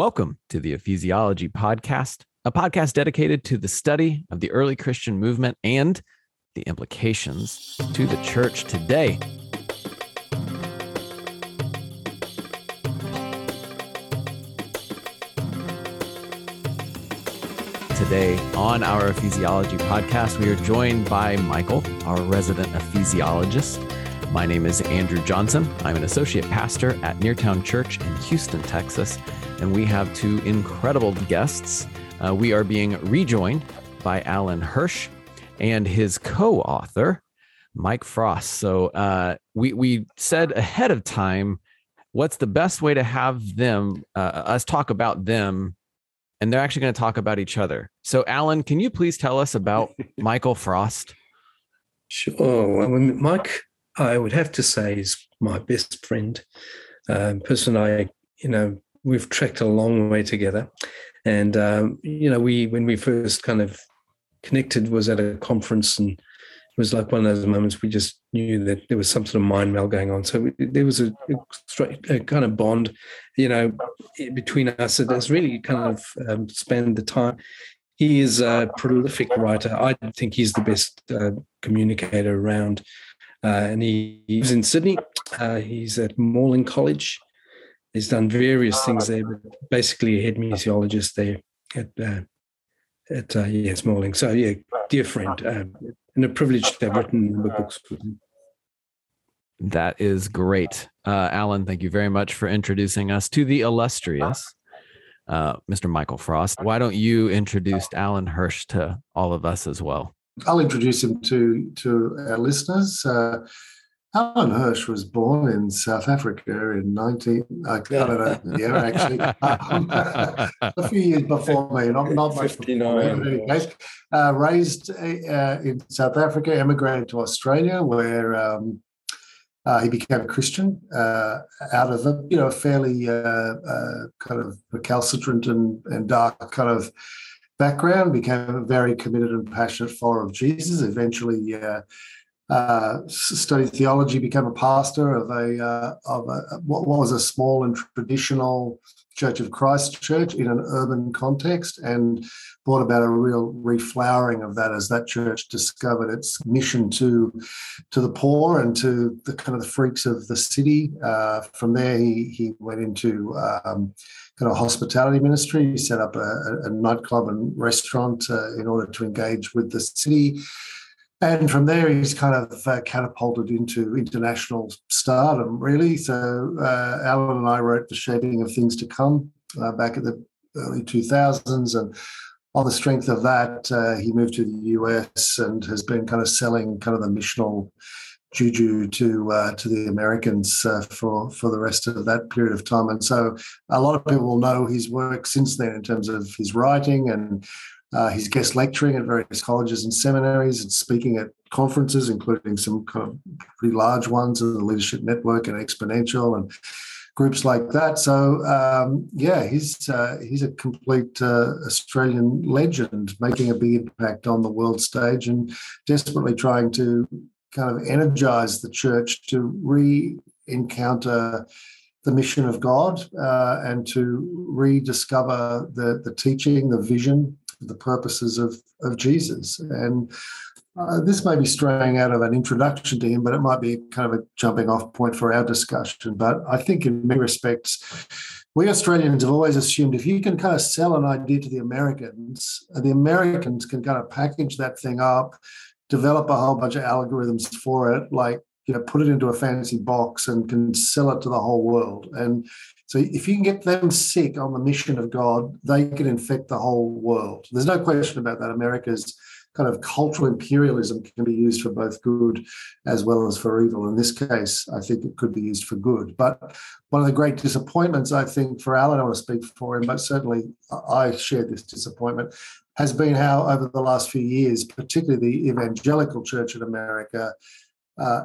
Welcome to the Ephesiology Podcast, a podcast dedicated to the study of the early Christian movement and the implications to the church today. Today on our Ephesiology podcast, we are joined by Michael, our resident ecclesiologist. My name is Andrew Johnson. I'm an associate pastor at Neartown Church in Houston, Texas, and we have two incredible guests. Uh, we are being rejoined by Alan Hirsch and his co-author, Mike Frost. So uh, we we said ahead of time, what's the best way to have them uh, us talk about them, and they're actually going to talk about each other. So, Alan, can you please tell us about Michael Frost? Sure. Well, Mike, I would have to say, is my best friend, um, person I, you know, we've trekked a long way together, and um, you know, we when we first kind of connected was at a conference, and it was like one of those moments we just knew that there was some sort of mind meld going on. So we, there was a, a, a, kind of bond, you know, between us that has really kind of um, spanned the time. He is a prolific writer. I think he's the best uh, communicator around. Uh, and he, he's in Sydney. Uh, he's at Morling College. He's done various things there, but basically a head missiologist there at uh, at uh, yes Morling. So yeah, dear friend, um, and a privilege to have written a number books with him. That is great, uh, Alan. Thank you very much for introducing us to the illustrious uh, Mr. Michael Frost. Why don't you introduce Alan Hirsch to all of us as well? I'll introduce him to to our listeners. Uh, Alan Hirsch was born in South Africa in 19, I don't know, yeah, actually, um, a few years before me, not, not much before me, in any case. Uh, raised uh, in South Africa, emigrated to Australia, where um, uh, he became a Christian uh, out of a, you know, fairly uh, uh, kind of recalcitrant and, and dark kind of background, became a very committed and passionate follower of Jesus, eventually uh, studied theology, became a pastor of a uh, of a, what was a small and traditional Church of Christ church in an urban context, and brought about a real reflowering of that as that church discovered its mission to to the poor and to the kind of the freaks of the city. Uh, from there, he he went into um, kind of hospitality ministry. He set up a, a nightclub and restaurant uh, in order to engage with the city. And from there, he's kind of uh, catapulted into international stardom, really. So, uh, Alan and I wrote The Shaping of Things to Come uh, back at the early 2000s. And on the strength of that, uh, he moved to the US and has been kind of selling kind of the missional juju to uh, to the Americans uh, for for the rest of that period of time. And so, a lot of people will know his work since then in terms of his writing and uh, he's guest lecturing at various colleges and seminaries and speaking at conferences, including some pretty large ones in the Leadership Network and Exponential and groups like that. So um, yeah, he's uh, he's a complete uh, Australian legend, making a big impact on the world stage and desperately trying to kind of energize the church to re-encounter the mission of God uh, and to rediscover the the teaching, the vision, the purposes of, of Jesus. And uh, this may be straying out of an introduction to him, but it might be kind of a jumping off point for our discussion. But I think in many respects, we Australians have always assumed if you can kind of sell an idea to the Americans, the Americans can kind of package that thing up, develop a whole bunch of algorithms for it, like you know, put it into a fancy box and can sell it to the whole world. And so if you can get them sick on the mission of God, they can infect the whole world. There's no question about that. America's kind of cultural imperialism can be used for both good as well as for evil. In this case, I think it could be used for good. But one of the great disappointments, I think, for Alan, I want to speak for him, but certainly I share this disappointment, has been how over the last few years, particularly the evangelical church in America, uh,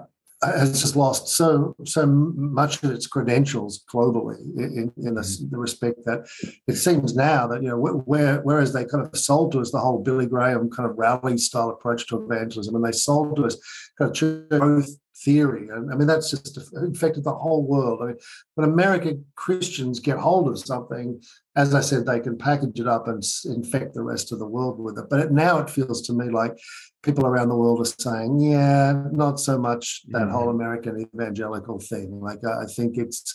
has just lost so so much of its credentials globally in, in the, mm-hmm. the, respect that it seems now that you know where whereas they kind of sold to us the whole Billy Graham kind of rally style approach to evangelism and they sold to us kind of growth theory. I mean, that's just infected the whole world. I mean, when American Christians get hold of something, as I said, they can package it up and infect the rest of the world with it. But it, now it feels to me like people around the world are saying, yeah, not so much that mm-hmm. whole American evangelical thing. Like, I think it's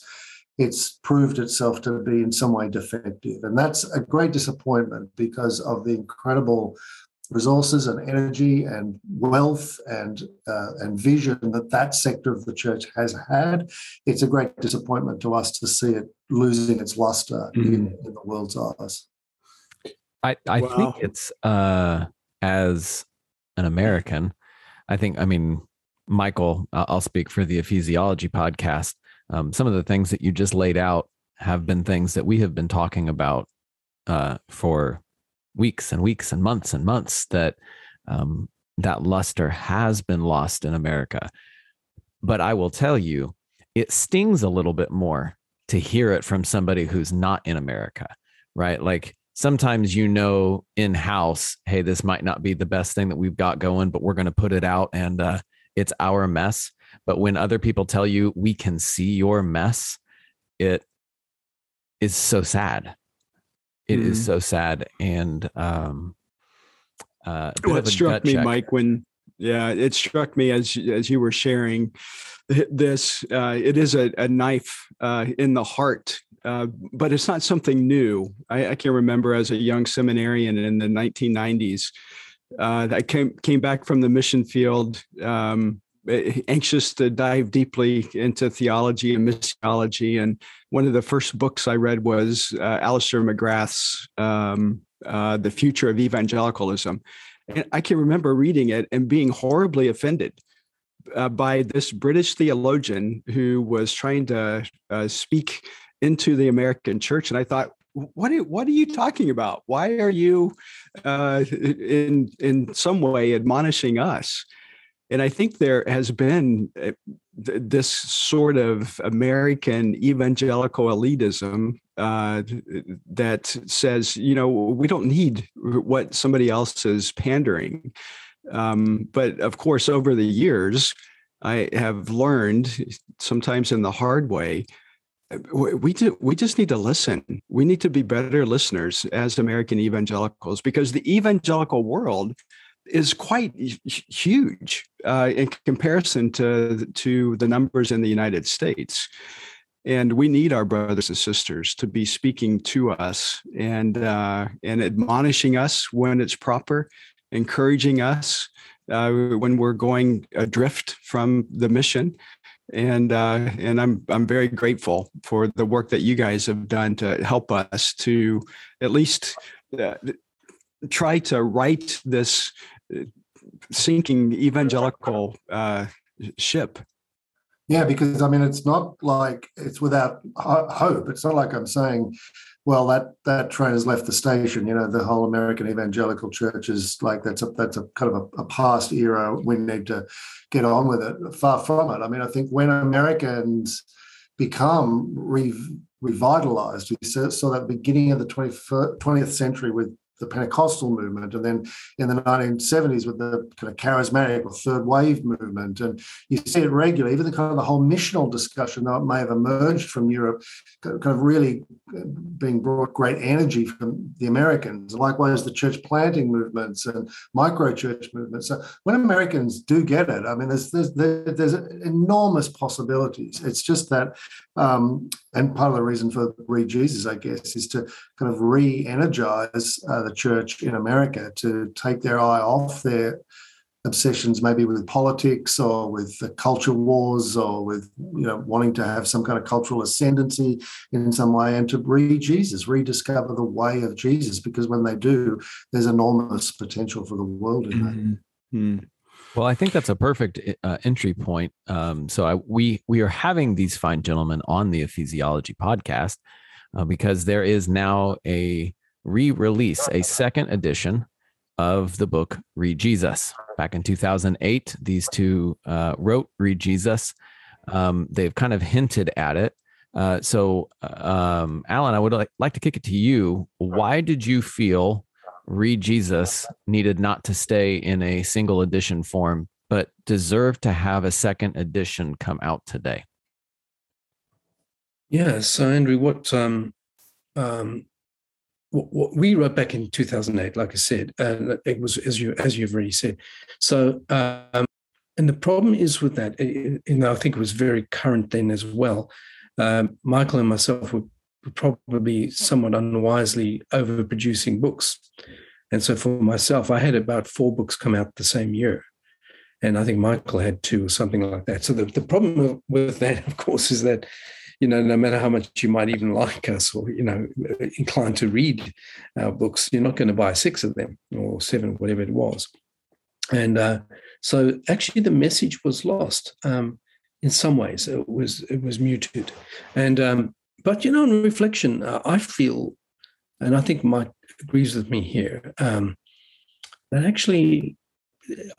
it's proved itself to be in some way defective. And that's a great disappointment because of the incredible resources and energy and wealth and uh, and vision that that sector of the church has had. It's a great disappointment to us to see it losing its luster mm. in, in, the world's eyes. I, I wow. think it's uh, as an American, I think I mean Michael. I'll speak for the Ephesiology podcast. Um, some of the things that you just laid out have been things that we have been talking about uh, for weeks and weeks and months and months that um, that luster has been lost in America. But I will tell you, it stings a little bit more to hear it from somebody who's not in America, right? Like sometimes you know in house, hey, this might not be the best thing that we've got going, but we're going to put it out and uh, it's our mess. But when other people tell you we can see your mess, it is so sad it is mm-hmm. so sad and um uh what struck me check. mike when yeah it struck me as as you were sharing this uh it is a, a knife uh in the heart uh, but it's not something new. I, I, can remember as a young seminarian in the 1990s, uh, I came came back from the mission field, um, anxious to dive deeply into theology and missiology. And one of the first books I read was uh, Alister McGrath's um, uh, The Future of Evangelicalism. And I can remember reading it and being horribly offended uh, by this British theologian who was trying to uh, speak into the American church. And I thought, what are, what are you talking about? Why are you uh, in in some way admonishing us? And I think there has been uh, this sort of American evangelical elitism uh, that says, you know, we don't need what somebody else is pandering. Um, but of course, over the years, I have learned, sometimes in the hard way, we do, we just need to listen. We need to be better listeners as American evangelicals because the evangelical world is quite huge uh, in comparison to to the numbers in the United States. And we need our brothers and sisters to be speaking to us and uh, and admonishing us when it's proper, encouraging us uh, when we're going adrift from the mission, and uh, and I'm I'm very grateful for the work that you guys have done to help us to at least uh, try to right this sinking evangelical uh, ship. Yeah, because I mean, it's not like it's without hope. It's not like I'm saying, well, that that train has left the station. You know, the whole American evangelical church is like that's a that's a kind of a, a past era. We need to get on with it. Far from it. I mean, I think when Americans become re- revitalized, we saw, that beginning of the 20th century with the Pentecostal movement, and then in the 1970s with the kind of charismatic or third wave movement. And you see it regularly, even the kind of the whole missional discussion that may have emerged from Europe, kind of really uh, being brought great energy from the Americans. Likewise, the church planting movements and micro church movements. So when Americans do get it, I mean, there's there's there's enormous possibilities. It's just that um, and part of the reason for ReJesus, I guess, is to kind of re-energize uh, the church in America to take their eye off their obsessions, maybe with politics or with the culture wars or with you know wanting to have some kind of cultural ascendancy in some way, and to read Jesus, rediscover the way of Jesus, because when they do, there's enormous potential for the world in that. Mm-hmm. mm-hmm. Well, I think that's a perfect uh, entry point. Um, so I, we we are having these fine gentlemen on the Ephesiology podcast uh, because there is now a re-release, a second edition of the book ReJesus. Back in 2008, these two uh, wrote ReJesus. Um, they've kind of hinted at it. Uh, so, uh, um, Alan, I would like, like to kick it to you. Why did you feel ReJesus needed not to stay in a single edition form but deserve to have a second edition come out today? Yeah. So, Andrew, what um, um, what, what we wrote back in 2008, like I said, and it was as you as you've already said. So, um, and the problem is with that, you know, I think it was very current then as well. Um, Michael and myself were probably somewhat unwisely overproducing books. And so for myself, I had about four books come out the same year. And I think Michael had two or something like that. So the, the problem with that, of course, is that, you know, no matter how much you might even like us or, you know, inclined to read our books, you're not going to buy six of them or seven, whatever it was. And uh, so actually the message was lost. Um, in some ways, it was it was muted, and um, but you know, in reflection, uh, I feel, and I think Mike agrees with me here, um, that actually,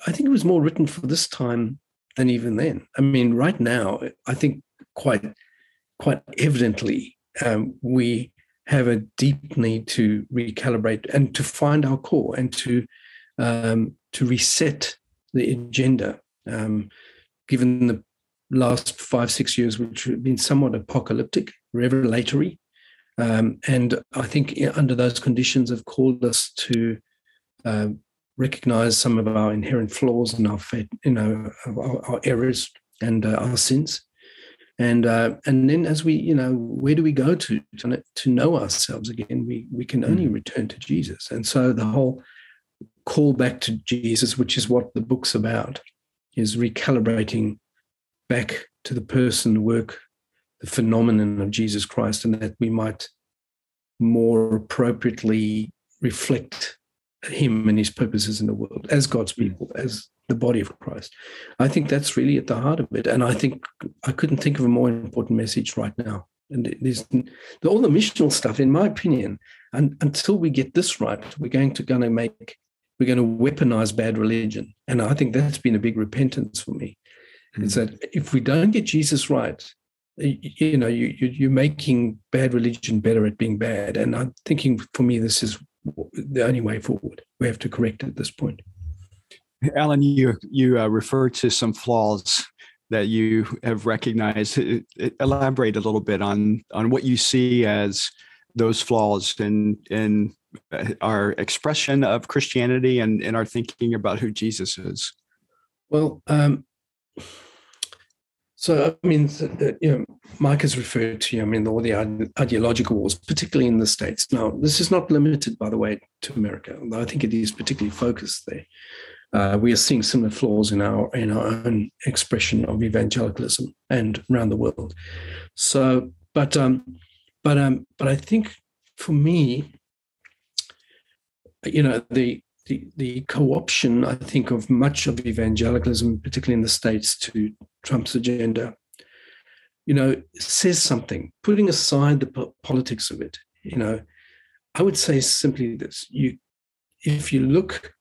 I think it was more written for this time than even then. I mean, right now, I think quite quite evidently um, we have a deep need to recalibrate and to find our core and to um, to reset the agenda. Um, given the last five, six years, which have been somewhat apocalyptic, revelatory. Um, and I think under those conditions have called us to uh, recognize some of our inherent flaws and our, you know, our, our errors and uh, our sins. And uh, and then as we, you know, where do we go to to, to know ourselves again? We we can only mm. return to Jesus. And so the whole call back to Jesus, which is what the book's about, is recalibrating back to the person, the work, the phenomenon of Jesus Christ, and that we might more appropriately reflect him and his purposes in the world as God's people, as the body of Christ. I think that's really at the heart of it. And I think I couldn't think of a more important message right now. And there's all the missional stuff, in my opinion, and until we get this right, we're going to going to make we're going to weaponize bad religion. And I think that's been a big repentance for me mm-hmm. is that if we don't get Jesus right, you know, you, you, are making bad religion better at being bad. And I'm thinking for me, this is the only way forward. We have to correct at this point. Alan, you you uh, refer to some flaws that you have recognized. Elaborate a little bit on on what you see as those flaws in in uh, our expression of Christianity and in our thinking about who Jesus is. Well, um, so, I mean, you know, Mike has referred to, I mean, all the ideological wars, particularly in the States. Now, this is not limited, by the way, to America, although I think it is particularly focused there. Uh, we are seeing similar flaws in our in our own expression of evangelicalism and around the world. So, but um, but um, but I think for me, you know, the the, the co-option, I think, of much of evangelicalism, particularly in the States, to Trump's agenda, you know, says something. Putting aside the politics of it, you know, I would say simply this: you, if you look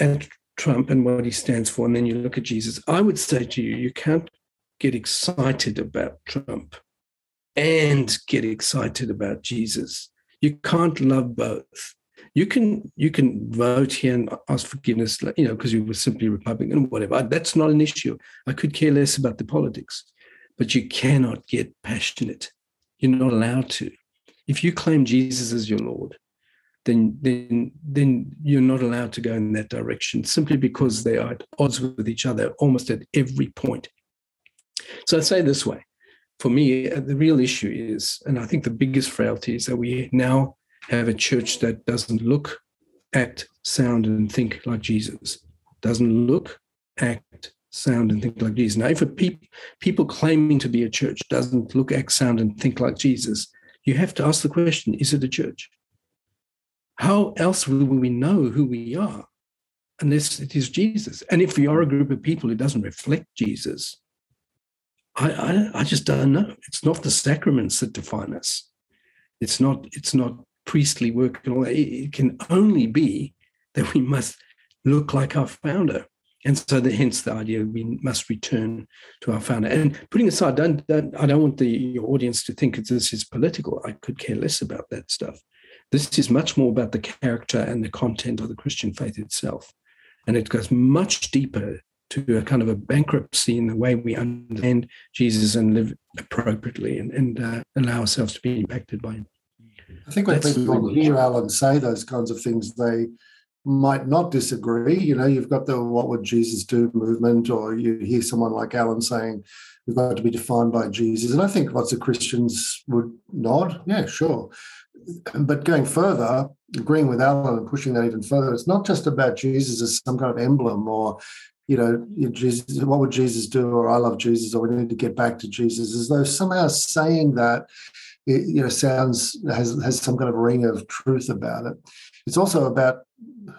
at Trump and what he stands for, and then you look at Jesus, I would say to you, you can't get excited about Trump and get excited about Jesus. You can't love both you can you can vote here and ask forgiveness, you know, because you were simply Republican whatever. That's not an issue. I could care less about the politics, but you cannot get passionate. You're not allowed to. If you claim Jesus as your Lord, then then then you're not allowed to go in that direction simply because they are at odds with each other almost at every point. So I say this way. For me, uh, the real issue is, and I think the biggest frailty is that we now have a church that doesn't look, act, sound, and think like Jesus. Doesn't look, act, sound, and think like Jesus. Now, if a pe- people claiming to be a church doesn't look, act, sound, and think like Jesus, you have to ask the question: Is it a church? How else will we know who we are unless it is Jesus? And if we are a group of people who doesn't reflect Jesus, I, I, I just don't know. It's not the sacraments that define us. It's not. It's not priestly work and all that. It can only be that we must look like our founder. And so, the, hence the idea we must return to our founder. And putting aside, don't, don't, I don't want the your audience to think that this is political. I could care less about that stuff. This is much more about the character and the content of the Christian faith itself. And it goes much deeper to a kind of a bankruptcy in the way we understand Jesus and live appropriately and, and uh, allow ourselves to be impacted by him. I think when That's people hear Alan say those kinds of things, they might not disagree. You know, you've got the what would Jesus do movement, or you hear someone like Alan saying, we've got to be defined by Jesus. And I think lots of Christians would nod, yeah, sure. But going further, agreeing with Alan and pushing that even further, it's not just about Jesus as some kind of emblem or, you know, Jesus, what would Jesus do? Or I love Jesus, or we need to get back to Jesus, as though somehow saying that it, you know sounds has has some kind of ring of truth about it. It's also about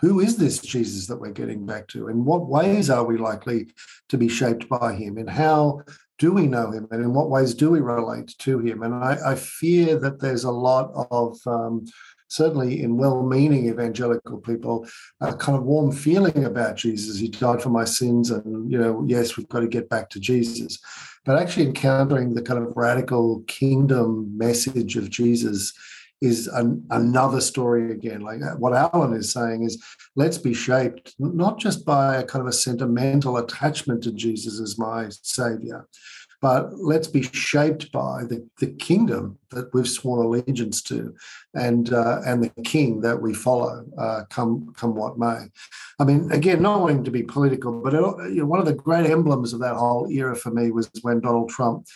who is this Jesus that we're getting back to? and what ways are we likely to be shaped by him? And how do we know him? And in what ways do we relate to him? And I, I fear that there's a lot of, um, certainly in well meaning evangelical people, a kind of warm feeling about Jesus. He died for my sins. And, you know, yes, we've got to get back to Jesus. But actually encountering the kind of radical kingdom message of Jesus is an, another story again. Like uh, what Alan is saying is, let's be shaped not just by a kind of a sentimental attachment to Jesus as my savior, but let's be shaped by the, the kingdom that we've sworn allegiance to, and uh, and the King that we follow, uh, come come what may. I mean, again, not wanting to be political, but it, you know, one of the great emblems of that whole era for me was when Donald Trump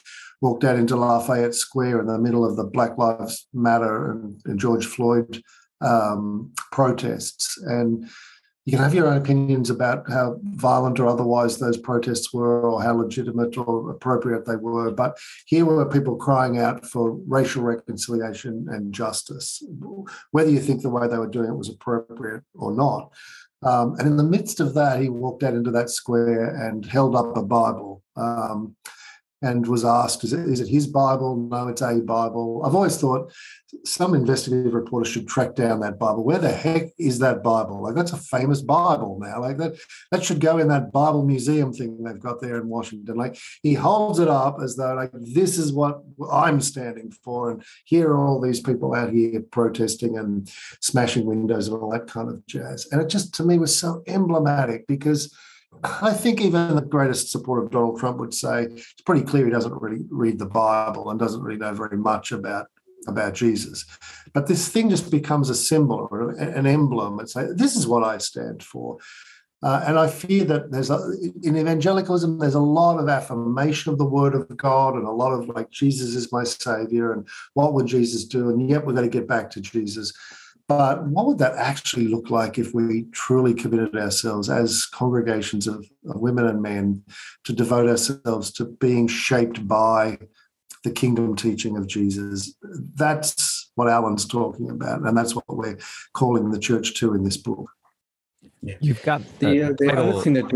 walked out into Lafayette Square in the middle of the Black Lives Matter and, and George Floyd um, protests. And you can have your own opinions about how violent or otherwise those protests were, or how legitimate or appropriate they were. But here were people crying out for racial reconciliation and justice, whether you think the way they were doing it was appropriate or not. Um, and in the midst of that, he walked out into that square and held up a Bible. Um, and was asked, is it, is it his Bible? No, it's a Bible. I've always thought some investigative reporter should track down that Bible. Where the heck is that Bible? Like that's a famous Bible now. Like that, that should go in that Bible museum thing they've got there in Washington. Like he holds it up as though like this is what I'm standing for. And here are all these people out here protesting and smashing windows and all that kind of jazz. And it just to me was so emblematic because I think even the greatest supporter of Donald Trump would say it's pretty clear he doesn't really read the Bible and doesn't really know very much about about Jesus. But this thing just becomes a symbol or an emblem. It's like this is what I stand for. Uh, and I fear that there's a, in evangelicalism, there's a lot of affirmation of the word of God and a lot of like, Jesus is my savior and what would Jesus do? And yet we're going to get back to Jesus. But what would that actually look like if we truly committed ourselves as congregations of, of, women and men to devote ourselves to being shaped by the kingdom teaching of Jesus? That's what Alan's talking about, and that's what we're calling the church to in this book. Yeah. You've got the, uh, the other thing that.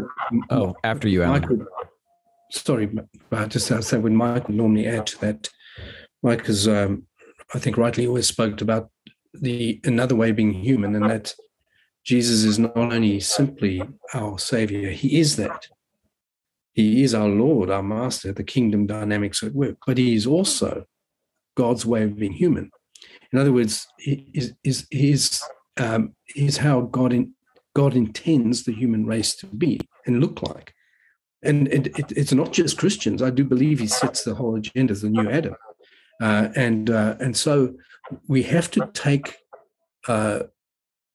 Oh, after you, Alan. Michael, sorry, but just I say when Mike would normally add to that, Mike has, um, I think, rightly always spoke about the another way of being human, and that Jesus is not only simply our Savior, He is that. He is our Lord, our Master, the kingdom dynamics at work, but He is also God's way of being human. In other words, he is, is, is, um, is how God, in, God intends the human race to be and look like. And, and it, it's not just Christians. I do believe he sets the whole agenda as the new Adam. Uh, and uh, and so we have to take uh,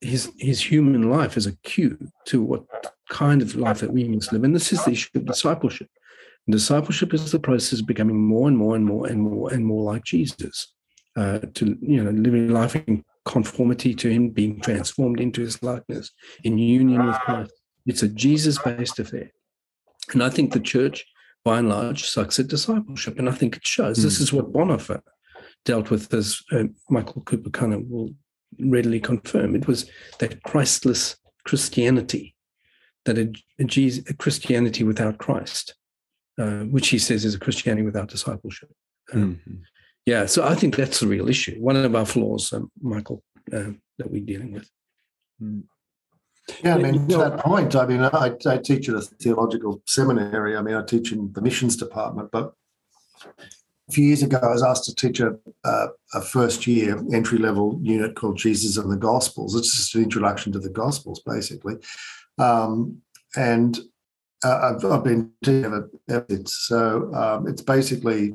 his his human life as a cue to what kind of life that we must live. And this is the issue of discipleship. And discipleship is the process of becoming more and more and more and more and more like Jesus. Uh, to you know, living life in conformity to Him, being transformed into His likeness, in union with Christ. It's a Jesus-based affair, and I think the church, by and large, sucks at discipleship, and I think it shows. Mm. This hmm. is what Bonhoeffer dealt with, as uh, Michael Cooper kind of will readily confirm. It was that Christless Christianity, that a, a, Jesus, a Christianity without Christ, uh, which he says is a Christianity without discipleship. Um, mm-hmm. Yeah, so I think that's the real issue. One of our flaws, um, Michael, uh, that we're dealing with. Mm. Yeah, I mean, to that point, I mean, I, I, teach at a theological seminary. I mean, I teach in the missions department, but a few years ago, I was asked to teach a, a, a first year entry level unit called Jesus and the Gospels. It's just an introduction to the Gospels, basically. Um, and uh, I've, I've, been ever since. So um, it's basically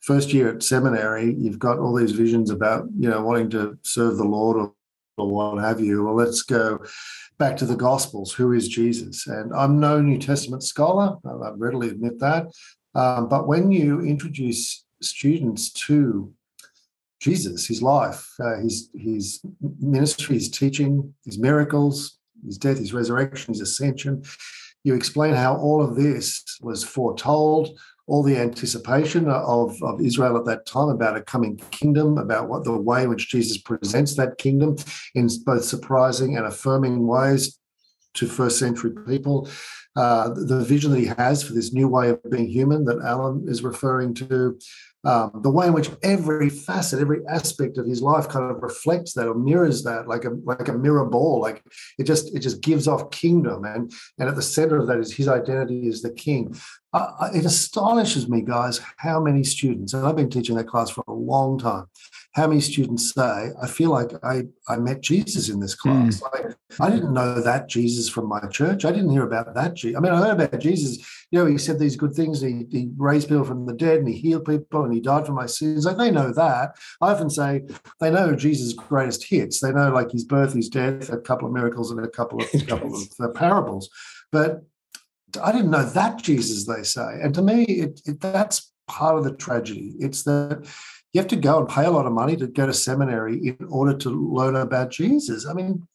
first year at seminary. You've got all these visions about you know wanting to serve the Lord or, or what have you. Well, let's go back to the Gospels. Who is Jesus? And I'm no New Testament scholar. I readily admit that. Um, but when you introduce students to Jesus, his life, uh, his his ministry, his teaching, his miracles, his death, his resurrection, his ascension. You explain how all of this was foretold, all the anticipation of, of Israel at that time about a coming kingdom, about what the way in which Jesus presents that kingdom in both surprising and affirming ways to first century people. Uh, the vision that he has for this new way of being human that Alan is referring to, um, the way in which every facet, every aspect of his life kind of reflects that or mirrors that, like a like a mirror ball. Like it just it just gives off kingdom, and and at the center of that is his identity as the king. Uh, it astonishes me, guys, how many students, and I've been teaching that class for a long time, how many students say, I feel like I, I met Jesus in this class. Mm. Like, I didn't know that Jesus from my church. I didn't hear about that. Jesus. I mean, I heard about Jesus. You know, he said these good things. He, he raised people from the dead and he healed people and he died for my sins. Like, they know that. I often say they know Jesus' greatest hits. They know like his birth, his death, a couple of miracles and a couple of, a couple of uh, parables. But I didn't know that Jesus, they say. And to me, it, it, that's part of the tragedy. It's that you have to go and pay a lot of money to go to seminary in order to learn about Jesus. I mean,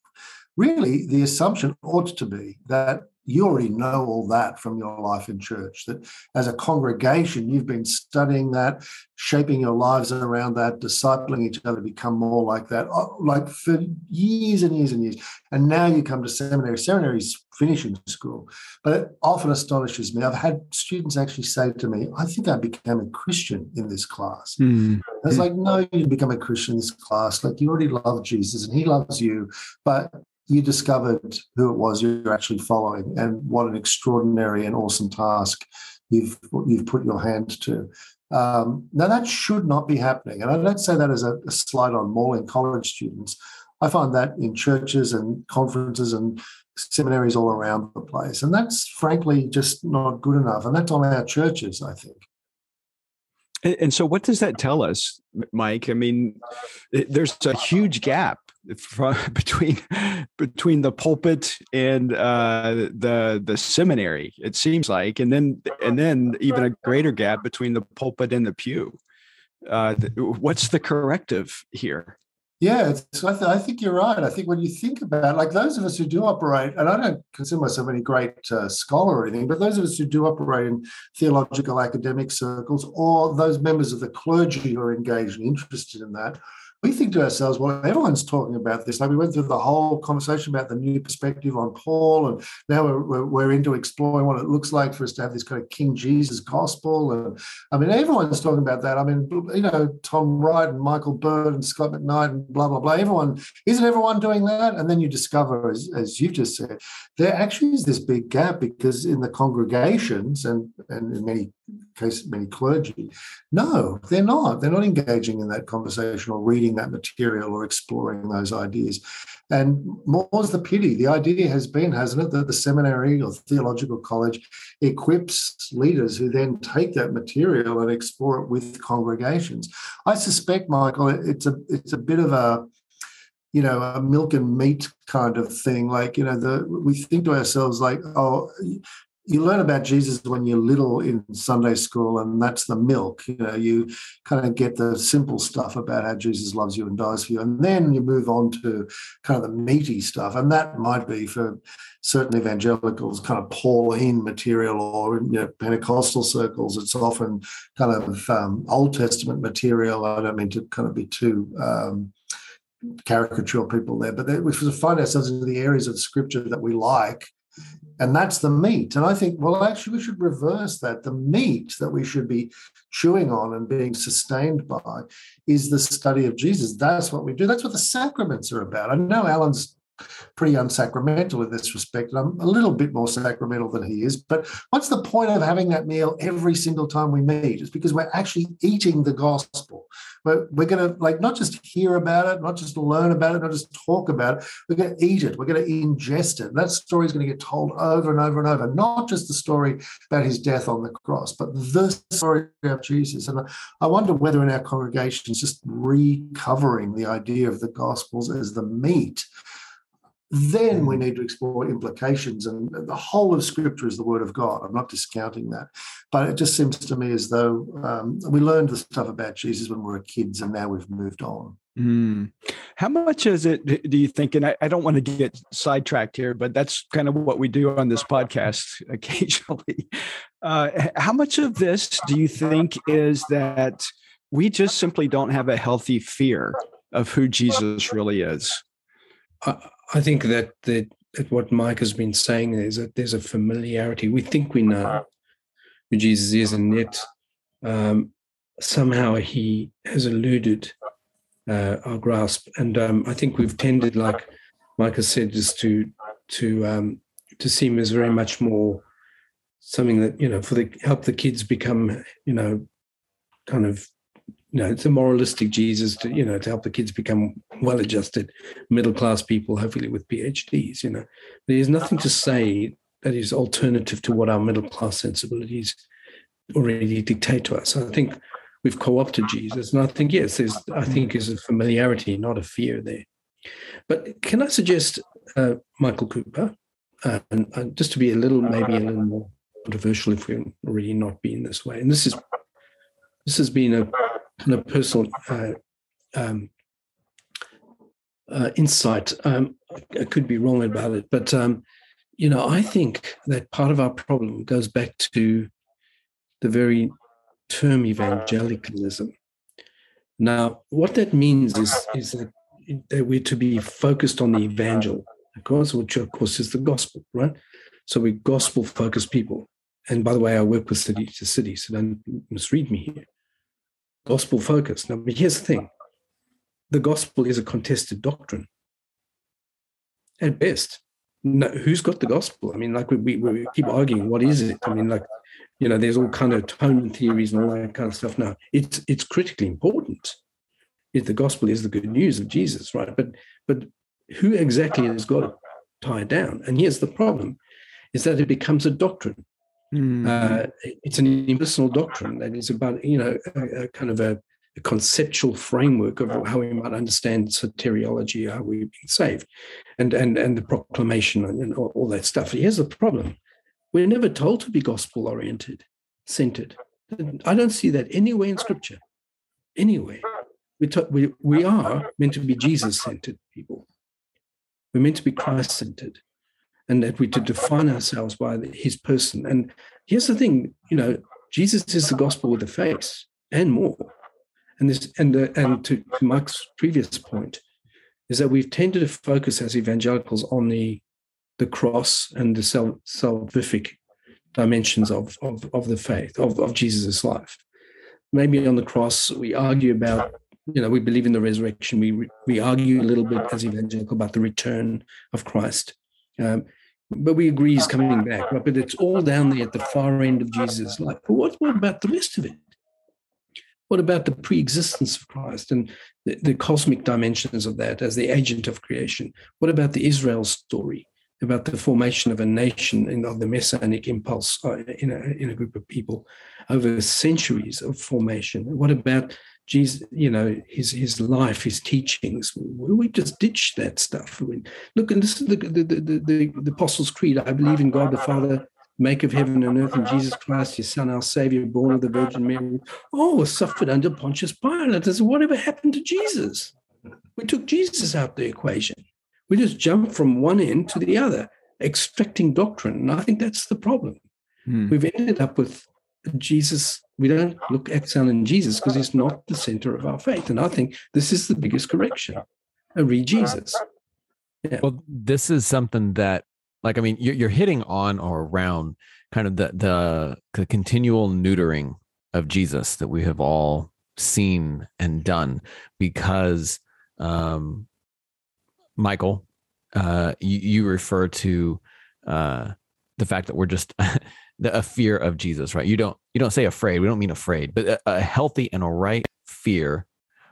really, the assumption ought to be that you already know all that from your life in church, that as a congregation, you've been studying that, shaping your lives around that, discipling each other to become more like that, uh, like for years and years and years. And now you come to seminary. Seminary is finishing school. But it often astonishes me. I've had students actually say to me, I think I became a Christian in this class. Mm. I was like, no, you become a Christian in this class. Like you already love Jesus and he loves you, but you discovered who it was you're actually following and what an extraordinary and awesome task you've you've put your hand to. Um, now that should not be happening, and I don't say that as a, a slight on Morling College students. I find that in churches and conferences and seminaries all around the place. And that's frankly just not good enough. And that's on our churches, I think. And, and so, what does that tell us, Mike? I mean, there's a huge gap from, between between the pulpit and uh, the the seminary. It seems like, and then and then even a greater gap between the pulpit and the pew. Uh, what's the corrective here? Yeah, I, th- I, think you're right. I think when you think about like those of us who do operate, and I don't consider myself any great uh, scholar or anything, but those of us who do operate in theological academic circles or those members of the clergy who are engaged and interested in that, we think to ourselves, well, everyone's talking about this. Like we went through the whole conversation about the new perspective on Paul, and now we're, we're, into exploring what it looks like for us to have this kind of King Jesus gospel. And I mean, everyone's talking about that. I mean, you know, Tom Wright and Michael Bird and Scot McKnight and blah, blah, blah. Everyone, isn't everyone doing that? And then you discover, as, as you've just said, there actually is this big gap because in the congregations and, and in many cases, many clergy, no, they're not. They're not engaging in that conversation or reading that material or exploring those ideas. And more's the pity. The idea has been, hasn't it, that the seminary or theological college equips leaders who then take that material and explore it with congregations. I suspect, Michael, it's a it's a bit of a you know a milk and meat kind of thing like you know the we think to ourselves like oh you learn about Jesus when you're little in Sunday school, and that's the milk. You know, you kind of get the simple stuff about how Jesus loves you and dies for you, and then you move on to kind of the meaty stuff, and that might be for certain evangelicals, kind of Pauline material, or you know, Pentecostal circles. It's often kind of um, Old Testament material. I don't mean to kind of be too. Um, caricature people there, but we find ourselves in the areas of scripture that we like, and that's the meat. And I think, well, actually, we should reverse that. The meat that we should be chewing on and being sustained by is the study of Jesus. That's what we do. That's what the sacraments are about. I know Alan's pretty unsacramental in this respect. And I'm a little bit more sacramental than he is. But what's the point of having that meal every single time we meet? It's because we're actually eating the gospel. We're, we're going to like not just hear about it, not just learn about it, not just talk about it. We're going to eat it. We're going to ingest it. That story is going to get told over and over and over. Not just the story about his death on the cross, but the story of Jesus. And I wonder whether in our congregations, just recovering the idea of the gospels as the meat then we need to explore implications. And the whole of Scripture is the Word of God. I'm not discounting that. But it just seems to me as though um, we learned the stuff about Jesus when we were kids and now we've moved on. Mm. How much is it, do you think? And I, I, don't want to get sidetracked here, but that's kind of what we do on this podcast occasionally. Uh, how much of this do you think is that we just simply don't have a healthy fear of who Jesus really is? I think that, that, that what Mike has been saying is that there's a familiarity. We think we know who Jesus is, and yet um, somehow he has eluded uh, our grasp. And um, I think we've tended, like Mike has said, just to to um, to see him as very much more something that you know for the help the kids become you know kind of you know, it's a moralistic Jesus to, you know, to help the kids become well-adjusted middle class people, hopefully with PhDs, you know. There's nothing to say that is alternative to what our middle class sensibilities already dictate to us. I think we've co-opted Jesus. And I think, yes, there's I think is a familiarity, not a fear there. But can I suggest uh, Michael Cooper, uh, and, and just to be a little, maybe a little more controversial if we're already not being this way. And this is this has been a of personal uh, um, uh, insight. Um, I could be wrong about it, but um, you know, I think that part of our problem goes back to the very term evangelicalism. Now, what that means is is that, that we're to be focused on the evangel, of course, which of course is the gospel, right? So we're gospel focused people. And by the way, I work with city to city, so don't misread me here gospel focused. Now, but here's the thing the gospel is a contested doctrine at best. No, who's got the gospel? I mean, like we, we, we keep arguing, what is it? I mean, like, you know, there's all kind of tone theories and all that kind of stuff. Now, it's it's critically important. If the gospel is the good news of Jesus, right? But but who exactly has got it tied down? And here's the problem: is that it becomes a doctrine. Mm. Uh, it's an impersonal doctrine that is about, you know, a, a kind of a, a, conceptual framework of how we might understand soteriology, how we're being saved, and and and the proclamation and, and all, all, that stuff. Here's the problem: we're never told to be gospel oriented, centered. I don't see that anywhere in Scripture. Anywhere, we t- we we are meant to be Jesus centered people. We're meant to be Christ centered and that we to define ourselves by his person. And here's the thing, you know, Jesus is the gospel with a face and more. And this and the, and to, Mark's previous point is that we've tended to focus as evangelicals on the the cross and the self, salvific dimensions of, of, of the faith, of, of Jesus' life. Maybe on the cross, we argue about, you know, we believe in the resurrection. We, we argue a little bit as evangelical about the return of Christ. Um, but we agree he's coming back, right? But it's all down there at the far end of Jesus' life. But what, what about the rest of it? What about the pre-existence of Christ and the, the, cosmic dimensions of that as the agent of creation? What about the Israel story about the formation of a nation and of the messianic impulse uh, in a, in a group of people over centuries of formation? What about Jesus, you know, his his life, his teachings. We just ditched that stuff. Look, and this is the the, the the Apostles' Creed. I believe in God the Father, make of heaven and earth, and Jesus Christ, his Son, our Savior, born of the Virgin Mary. Oh, suffered under Pontius Pilate. Said, whatever happened to Jesus? We took Jesus out of the equation. We just jumped from one end to the other, extracting doctrine. And I think that's the problem. Hmm. We've ended up with Jesus, we don't look excel in Jesus because he's not the center of our faith. And I think this is the biggest correction. I read Jesus. Yeah. Well, this is something that, like, I mean, you're, you're hitting on or around kind of the, the, the continual neutering of Jesus that we have all seen and done because um, Michael uh, you, you refer to uh, the fact that we're just the, a fear of Jesus, right? You don't you don't say afraid. We don't mean afraid, but a, a healthy and a right fear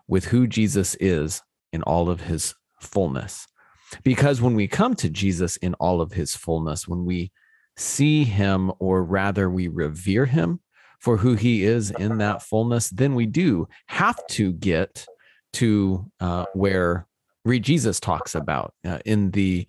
with who Jesus is in all of his fullness. Because when we come to Jesus in all of his fullness, when we see him, or rather we revere him for who he is in that fullness, then we do have to get to uh, where ReJesus talks about uh, in the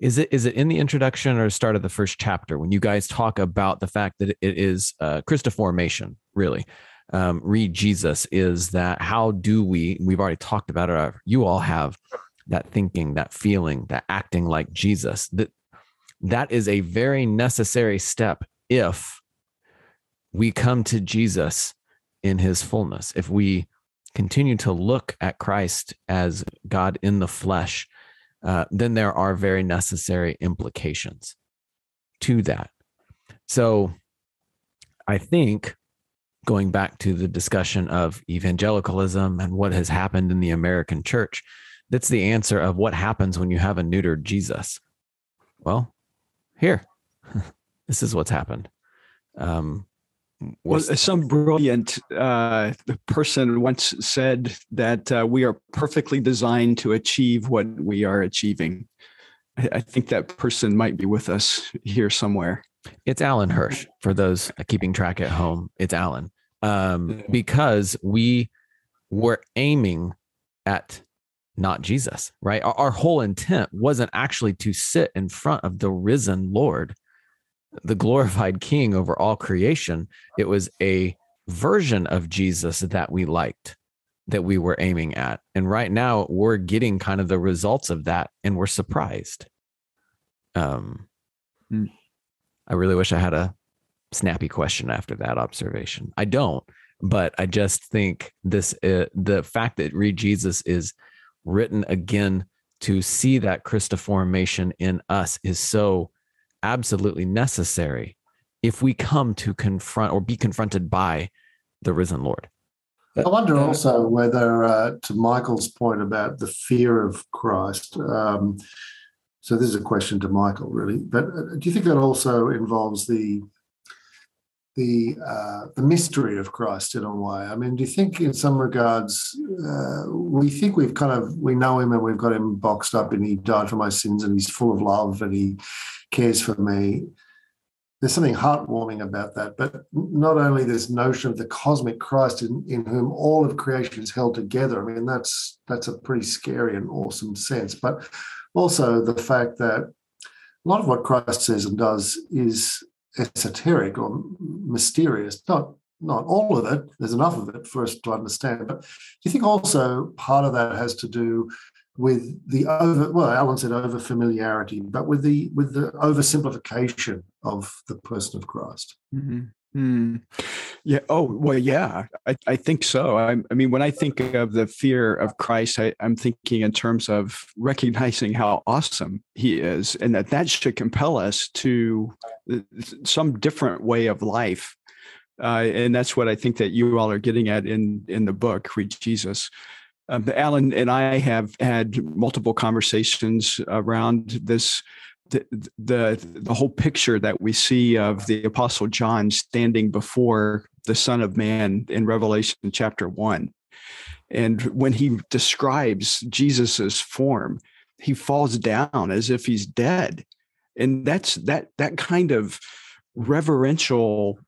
is it is it in the introduction or start of the first chapter when you guys talk about the fact that it is uh, Christoformation really? Um, ReJesus is that how do we we've already talked about it uh, you all have that thinking that feeling that acting like Jesus that that is a very necessary step if we come to Jesus in his fullness. If we continue to look at Christ as God in the flesh, uh, then there are very necessary implications to that. So I think going back to the discussion of evangelicalism and what has happened in the American church, that's the answer of what happens when you have a neutered Jesus. Well, here, this is what's happened. Um, well, some brilliant uh, person once said that uh, we are perfectly designed to achieve what we are achieving. I, I, think that person might be with us here somewhere. It's Alan Hirsch for those keeping track at home. It's Alan um, because we were aiming at not Jesus, right? Our, our whole intent wasn't actually to sit in front of the risen Lord the glorified king over all creation. It was a version of Jesus that we liked, that we were aiming at. And right now we're getting kind of the results of that and we're surprised. Um, mm. I really wish I had a snappy question after that observation. I don't, but I just think this uh, the fact that ReJesus is written again to see that Christoformation in us is so absolutely necessary if we come to confront or be confronted by the risen Lord. I wonder also whether, uh, to Michael's point about the fear of Christ, um, so this is a question to Michael, really. But uh, do you think that also involves the the uh, the mystery of Christ in a way? I mean, do you think, in some regards, uh, we think we've kind of we know him and we've got him boxed up, and he died for my sins, and he's full of love, and he cares for me. There's something heartwarming about that. But not only this notion of the cosmic Christ in, in whom all of creation is held together. I mean, that's that's a pretty scary and awesome sense. But also the fact that a lot of what Christ says and does is esoteric or mysterious. Not not all of it. There's enough of it for us to understand. But do you think also part of that has to do with the over well alan said over familiarity but with the with the oversimplification of the person of christ mm-hmm. Mm. Yeah. Oh, well, yeah, I, I think so. I, I, mean, when I think of the fear of Christ, I, I'm thinking in terms of recognizing how awesome he is and that that should compel us to uh, some different way of life. Uh, and that's what I think that you all are getting at in, in the book, ReJesus. Um, Alan and I have had multiple conversations around this the, the the whole picture that we see of the apostle John standing before the Son of Man in Revelation chapter one, and when he describes Jesus's form, he falls down as if he's dead, and that's that that kind of reverential,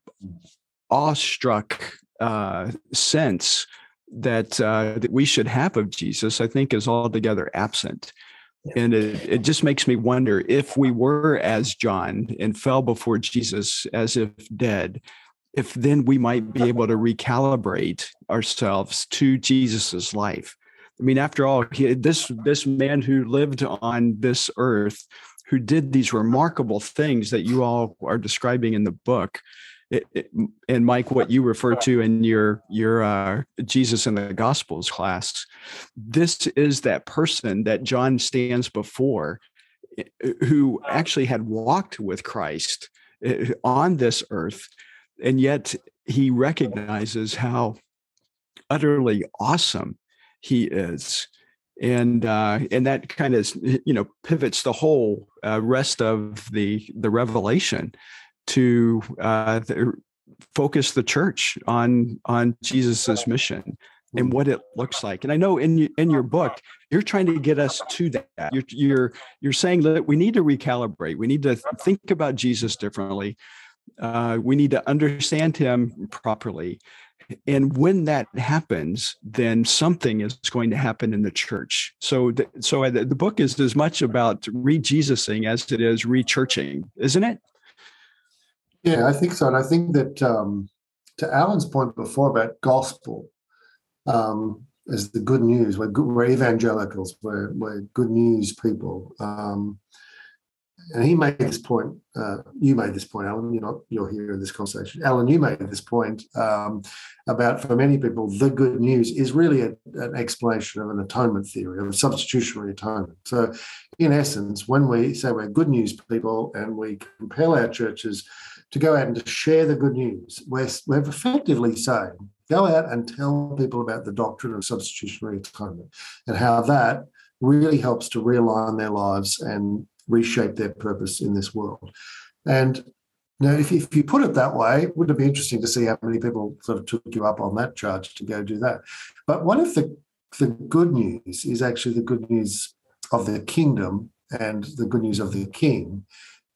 awestruck uh, sense that uh, that we should have of Jesus, I think, is altogether absent. And it, it just makes me wonder if we were as John and fell before Jesus as if dead, if then we might be able to recalibrate ourselves to Jesus's life. I mean, after all, he, this this man who lived on this earth, who did these remarkable things that you all are describing in the book, it, it, and Mike, what you refer to in your your uh, Jesus in the Gospels class, this is that person that John stands before, eh, who actually had walked with Christ eh, on this earth, and yet he recognizes how utterly awesome he is. And uh, and that kind of you know pivots the whole uh, rest of the the revelation to uh, the, focus the church on on Jesus's mission and what it looks like. And I know in in your book, you're trying to get us to that. You're you're you're saying that we need to recalibrate. We need to think about Jesus differently. Uh, we need to understand him properly. And when that happens, then something is going to happen in the church. So, the, so the, the book is as much about re-Jesusing as it is re-churching, isn't it? Yeah, I think so. And I think that um, to Alan's point before about gospel, um, as the good news. We're, good, we're evangelicals. We're, we're good news people. Um, and he made this point. Uh, you made this point, Alan. You're not. You're here in this conversation, Alan. You made this point um, about for many people, the good news is really a, an explanation of an atonement theory, of substitutionary atonement. So, in essence, when we say we're good news people and we compel our churches to go out and to share the good news, we're, we're effectively saying go out and tell people about the doctrine of substitutionary atonement and how that really helps to realign their lives and reshape their purpose in this world. And now, if, if you put it that way, wouldn't it be interesting to see how many people sort of took you up on that charge to go do that? But what if the, the good news is actually the good news of the kingdom and the good news of the king?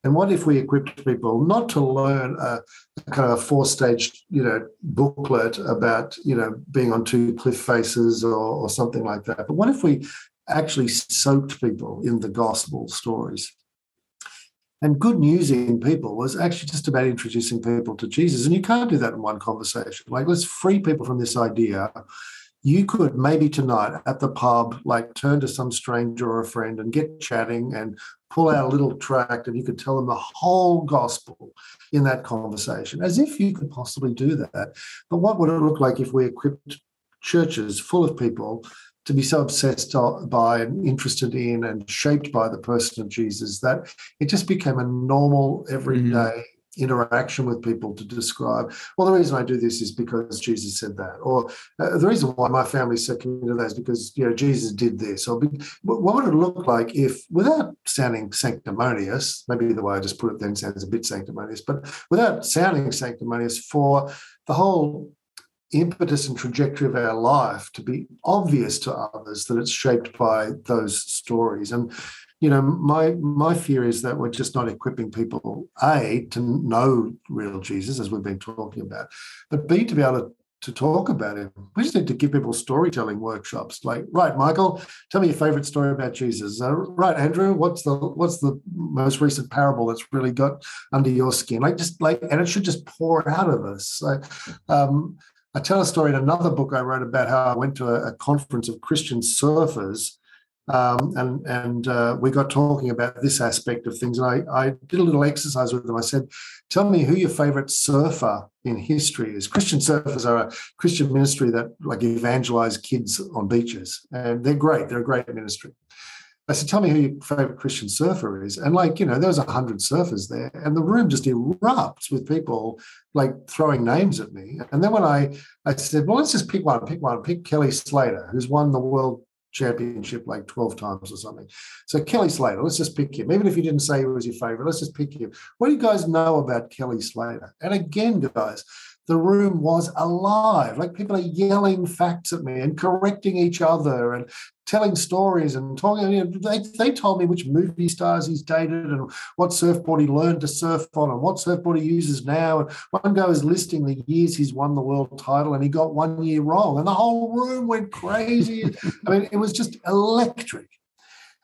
And what if we equipped people not to learn a, a kind of a four-stage, you know, booklet about, you know, being on two cliff faces or, or something like that, but what if we actually soaked people in the gospel stories? And good news in people was actually just about introducing people to Jesus. And you can't do that in one conversation. Like, let's free people from this idea you could maybe tonight at the pub, like turn to some stranger or a friend and get chatting and pull out a little tract and you could tell them the whole gospel in that conversation, as if you could possibly do that. But what would it look like if we equipped churches full of people to be so obsessed by and interested in and shaped by the person of Jesus that it just became a normal, everyday mm-hmm interaction with people to describe, well, the reason I do this is because Jesus said that, or uh, the reason why my family's so committed to that is because you know Jesus did this. Or what would it look like if, without sounding sanctimonious, maybe the way I just put it then sounds a bit sanctimonious, but without sounding sanctimonious, for the whole impetus and trajectory of our life to be obvious to others that it's shaped by those stories and you know, my my fear is that we're just not equipping people a to know real Jesus as we've been talking about, but b to be able to to talk about him. We just need to give people storytelling workshops. Like, right, Michael, tell me your favorite story about Jesus. Uh, right, Andrew, what's the what's the most recent parable that's really got under your skin? Like, just like, and it should just pour out of us. So, um, I tell a story in another book I wrote about how I went to a, a conference of Christian surfers um, and and uh, we got talking about this aspect of things. And I, I did a little exercise with them. I said, Tell me who your favorite surfer in history is. Christian surfers are a Christian ministry that like evangelize kids on beaches. And they're great. They're a great ministry. I said, tell me who your favorite Christian surfer is. And like, you know, there was a hundred surfers there and the room just erupts with people like throwing names at me. And then when I, I said, well, let's just pick one, pick one, pick Kelly Slater, who's won the world championship like 12 times or something. So Kelly Slater, let's just pick him. Even if you didn't say he was your favorite, let's just pick him. What do you guys know about Kelly Slater? And again, guys, the room was alive. Like people are yelling facts at me and correcting each other and telling stories and talking. You know, they, they told me which movie stars he's dated and what surfboard he learned to surf on and what surfboard he uses now. And one guy was listing the years he's won the world title and he got one year wrong. And the whole room went crazy. I mean, it was just electric.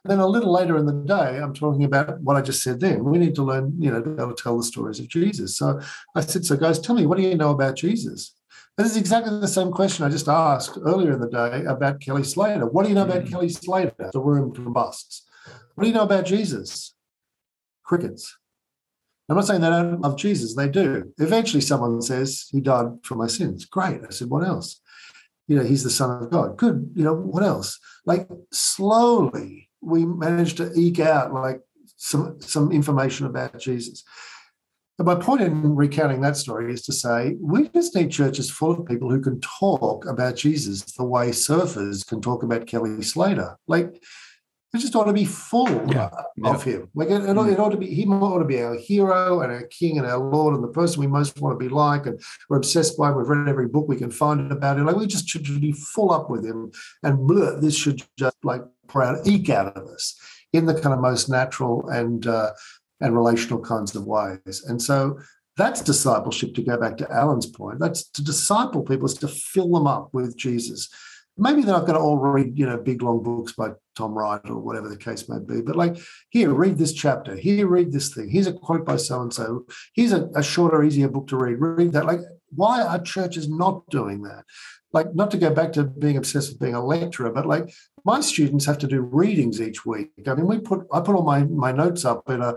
Then a little later in the day, I'm talking about what I just said then. We need to learn, you know, to be able to tell the stories of Jesus. So I said, so guys, tell me, what do you know about Jesus? This is exactly the same question I just asked earlier in the day about Kelly Slater. What do you know about mm. Kelly Slater? The room combusts. What do you know about Jesus? Crickets. I'm not saying they don't love Jesus, they do. Eventually, someone says, He died for my sins. Great. I said, What else? You know, He's the Son of God. Good. You know, what else? Like, slowly, we managed to eke out like some, some information about Jesus. And my point in recounting that story is to say we just need churches full of people who can talk about Jesus the way surfers can talk about Kelly Slater. Like, we just ought to be full yeah. of yeah. him. Like it, it, it, mm. ought to be, he ought to be our hero and our king and our Lord and the person we most want to be like. And we're obsessed by him. We've read every book we can find about him. Like we just should be full up with him. And bleh, this should just like pour out, eke out of us in the kind of most natural and uh, and relational kinds of ways. And so that's discipleship. To go back to Alan's point, that's to disciple people is to fill them up with Jesus maybe they're not going to all read, you know, big long books by Tom Wright or whatever the case may be. But like, here, read this chapter. Here, read this thing. Here's a quote by so and so. Here's a, a shorter, easier book to read. Read that. Like, why are churches not doing that? Like, not to go back to being obsessed with being a lecturer, but like my students have to do readings each week. I mean, we put I put all my my notes up in a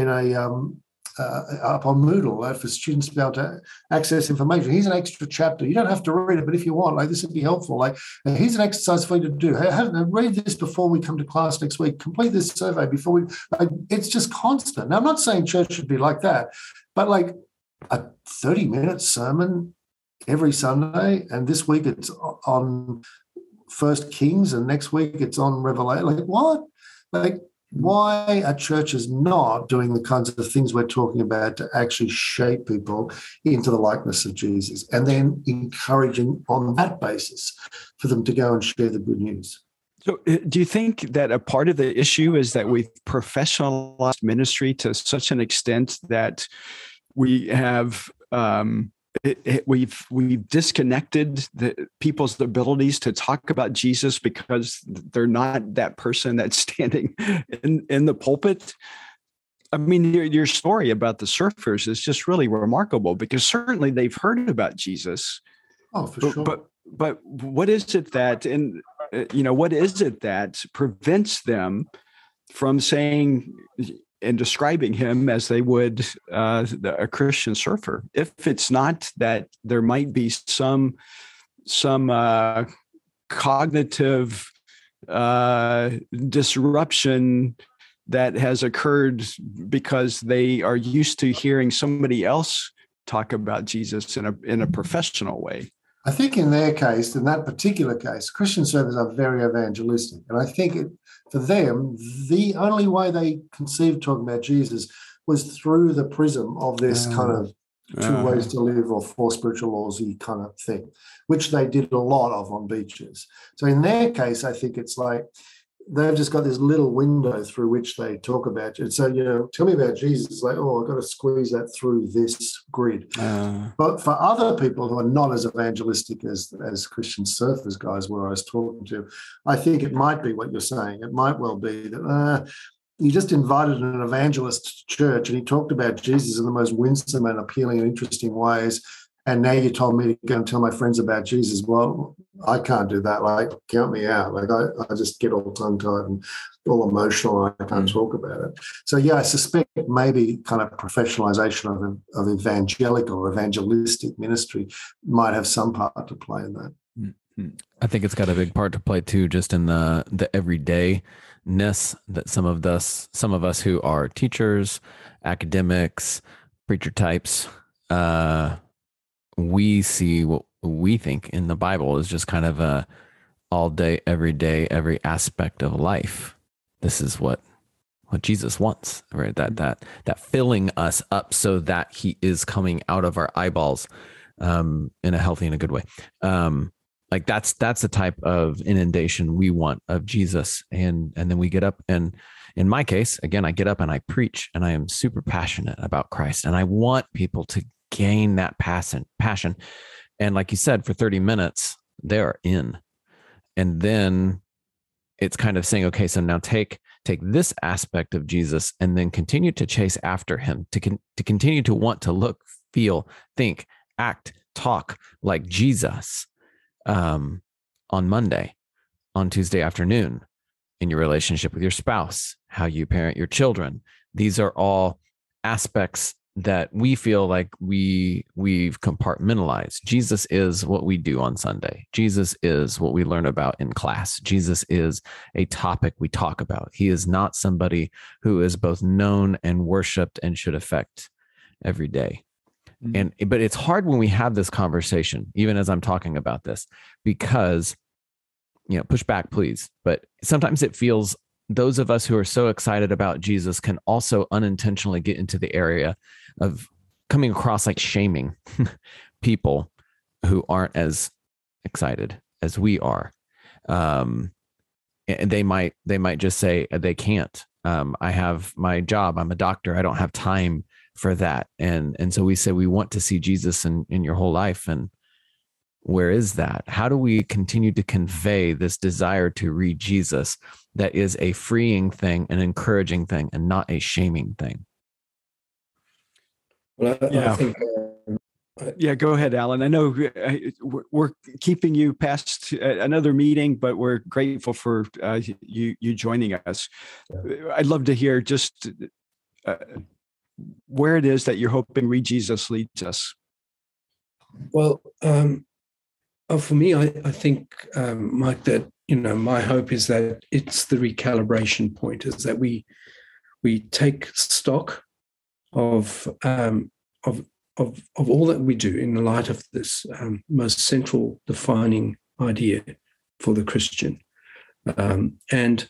in a um, uh, up on Moodle uh, for students to be able to access information. Here's an extra chapter. You don't have to read it, but if you want, like this would be helpful. Like here's an exercise for you to do. Read this before we come to class next week. Complete this survey before we. Like, it's just constant. Now I'm not saying church should be like that, but like a 30 minute sermon every Sunday, and this week it's on First Kings, and next week it's on Revelation. Like what? Like why are churches not doing the kinds of things we're talking about to actually shape people into the likeness of Jesus and then encouraging on that basis for them to go and share the good news? So, uh, do you think that a part of the issue is that we've professionalized ministry to such an extent that we have um, it, it, we've we've disconnected the people's abilities to talk about Jesus because they're not that person that's standing in in the pulpit. I mean, your, your story about the surfers is just really remarkable because certainly they've heard about Jesus. Oh, for but, sure. But but what is it that and uh, you know what is it that prevents them from saying and describing him as they would uh, a Christian surfer. If it's not that there might be some some uh, cognitive uh, disruption that has occurred because they are used to hearing somebody else talk about Jesus in a in a professional way. I think in their case, in that particular case, Christian surfers are very evangelistic, and I think it, for them, the only way they conceived talking about Jesus was through the prism of this uh, kind of two uh, ways to live or four spiritual laws kind of thing, which they did a lot of on beaches. So in their case, I think it's like they've just got this little window through which they talk about you. And so, you know, tell me about Jesus. Like, oh, I've got to squeeze that through this grid. Uh, but for other people who are not as evangelistic as, as Christian surfers guys where I was talking to, I think it might be what you're saying. It might well be that uh, you just invited an evangelist to church and he talked about Jesus in the most winsome and appealing and interesting ways and now you told me to go and tell my friends about Jesus. Well, I can't do that. Like, count me out. Like, I, I just get all tongue tied and all emotional. And I can't mm. talk about it. So, yeah, I suspect maybe kind of professionalization of, of evangelical or evangelistic ministry might have some part to play in that. Mm-hmm. I think it's got a big part to play too, just in the the everydayness that some of us, some of us who are teachers, academics, preacher types, uh, we see what we think in the Bible is just kind of a all day, every day, every aspect of life. This is what what Jesus wants, right? That that that filling us up so that He is coming out of our eyeballs um, in a healthy and a good way. Um, like that's that's the type of inundation we want of Jesus, and and then we get up and in my case, again, I get up and I preach, and I am super passionate about Christ, and I want people to gain that passion passion. And like you said for 30 minutes they're in. And then it's kind of saying okay so now take take this aspect of jesus and then continue to chase after him to con- to continue to want to look feel think act talk like jesus um, on monday on tuesday afternoon in your relationship with your spouse how you parent your children. These are all aspects that we feel like we we've compartmentalized jesus is what we do on sunday jesus is what we learn about in class jesus is a topic we talk about he is not somebody who is both known and worshiped and should affect every day. Mm-hmm. And but it's hard when we have this conversation, even as I'm talking about this, because you know, push back, please. But sometimes it feels those of us who are so excited about Jesus can also unintentionally get into the area of coming across like shaming people who aren't as excited as we are. Um, and they might they might just say uh, they can't. Um, I have my job. I'm a doctor. I don't have time for that. And and so we say we want to see Jesus in in your whole life. And where is that? How do we continue to convey this desire to read Jesus that is a freeing thing, an encouraging thing, and not a shaming thing? Well, I, yeah. I think, uh, yeah, go ahead, Alan. I know uh, we're keeping you past uh, another meeting, but we're grateful for uh, you you joining us. I'd love to hear just uh, where it is that you're hoping ReJesus leads us. Well, um, Oh, for me, I, I think, um, Mike, that you know, my hope is that it's the recalibration point, is that we we take stock of um, of of of all that we do in the light of this um, most central defining idea for the Christian, um, and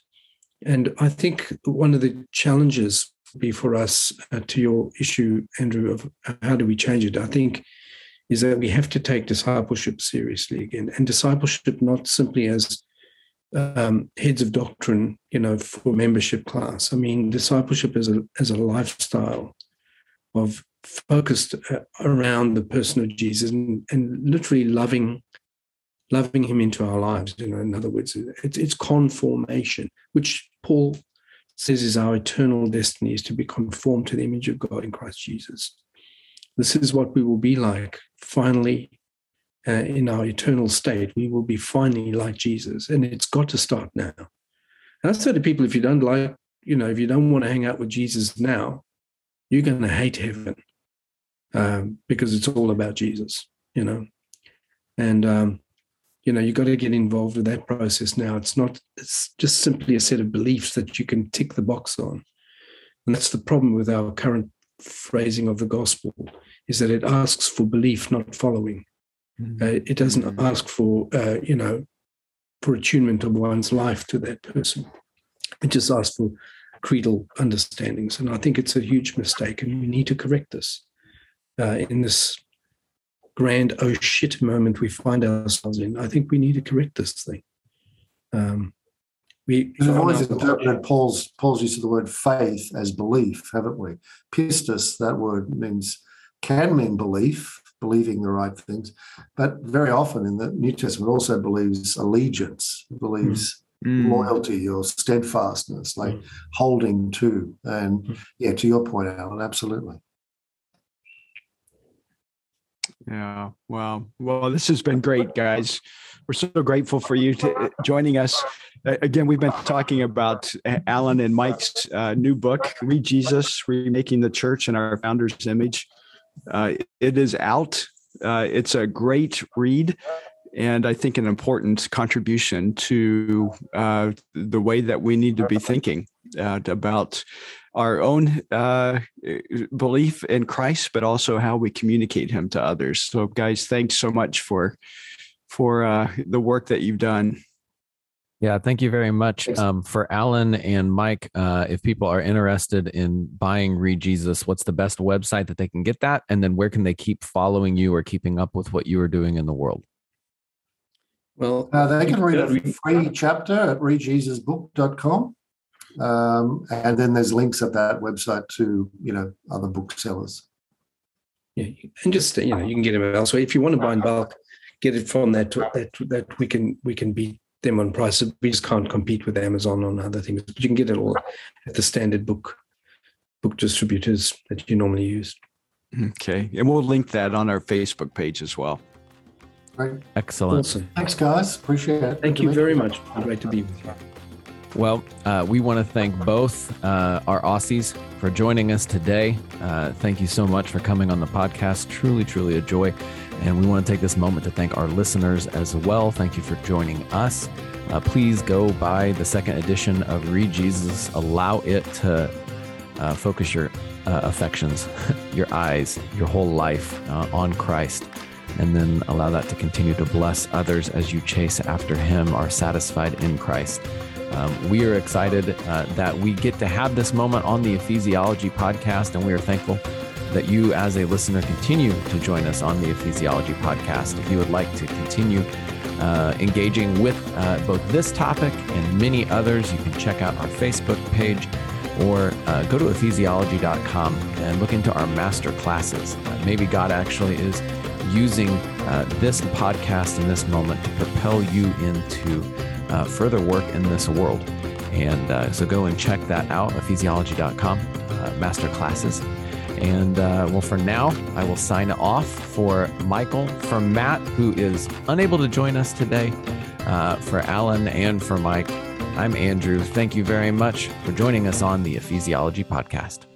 and I think one of the challenges be for us uh, to your issue, Andrew, of how do we change it? I think is that we have to take discipleship seriously again, and discipleship not simply as um, heads of doctrine, you know, for membership class. I mean, discipleship as a as a lifestyle of focused uh, around the person of Jesus and, and literally loving loving him into our lives. You know, in other words, it's, it's conformation, which Paul says is our eternal destiny is to be conformed to the image of God in Christ Jesus. This is what we will be like finally uh, in our eternal state. We will be finally like Jesus. And it's got to start now. And I say to people, if you don't like, you know, if you don't want to hang out with Jesus now, you're going to hate heaven um, because it's all about Jesus, you know. And, um, you know, you've got to get involved with that process now. It's not, it's just simply a set of beliefs that you can tick the box on. And that's the problem with our current phrasing of the gospel is that it asks for belief, not following. Mm-hmm. Uh, it doesn't mm-hmm. ask for, uh, you know, for attunement of one's life to that person. It just asks for creedal understandings. And I think it's a huge mistake, and we need to correct this uh, in this grand oh shit moment we find ourselves in. I think we need to correct this thing. Um, we We've always interpreted Paul's Paul's use of the word faith as belief, haven't we? Pistis, that word means can mean belief, believing the right things, but very often in the New Testament also believes allegiance, believes mm. loyalty or steadfastness, like mm. holding to. And mm. yeah, to your point, Alan, absolutely. Yeah. Wow. Well, this has been great, guys. We're so grateful for you to, uh, joining us. Again, we've been talking about uh, Alan and Mike's uh, new book, ReJesus, Remaking the Church in Our Founder's Image. Uh, it is out. Uh, it's a great read and I think an important contribution to uh, the way that we need to be thinking about our own uh, belief in Christ, but also how we communicate Him to others. So, guys, thanks so much for for uh, the work that you've done. Yeah, thank you very much. Um, for Alan and Mike, uh, if people are interested in buying ReJesus, what's the best website that they can get that? And then where can they keep following you or keeping up with what you are doing in the world? Well, uh, they can read a free chapter at rejesusbook.com. Um, and then there's links at that website to, you know, other booksellers. Yeah, and just you know, you can get them elsewhere. If you want to buy in bulk, get it from that that that we can we can beat them on price. We just can't compete with Amazon on other things. But you can get it all at the standard book book distributors that you normally use. Okay, and we'll link that on our Facebook page as well. Right. Excellent. Awesome. Thanks, guys. Appreciate it. Thank Good you very much. Great to be with you. Well, uh, we want to thank both uh, our Aussies for joining us today. Uh, thank you so much for coming on the podcast. Truly, truly a joy. And we want to take this moment to thank our listeners as well. Thank you for joining us. Uh, please go buy the second edition of ReJesus. Allow it to uh, focus your uh, affections, your eyes, your whole life on Christ, and then allow that to continue to bless others as you chase after Him, are satisfied in Christ. Um, we are excited uh, that we get to have this moment on the Ecclesiology podcast, and we are thankful that you, as a listener, continue to join us on the Ecclesiology podcast. If you would like to continue uh, engaging with uh, both this topic and many others, you can check out our Facebook page or uh, go to ecclesiology.com and look into our master classes. Uh, maybe God actually is using uh, this podcast in this moment to propel you into uh, further work in this world. And so go and check that out, ecclesiology.com, master classes. And uh, well, for now, I will sign off for Michael, for Matt, who is unable to join us today, uh, for Alan, and for Mike. I'm Andrew. Thank you very much for joining us on the Ecclesiology Podcast.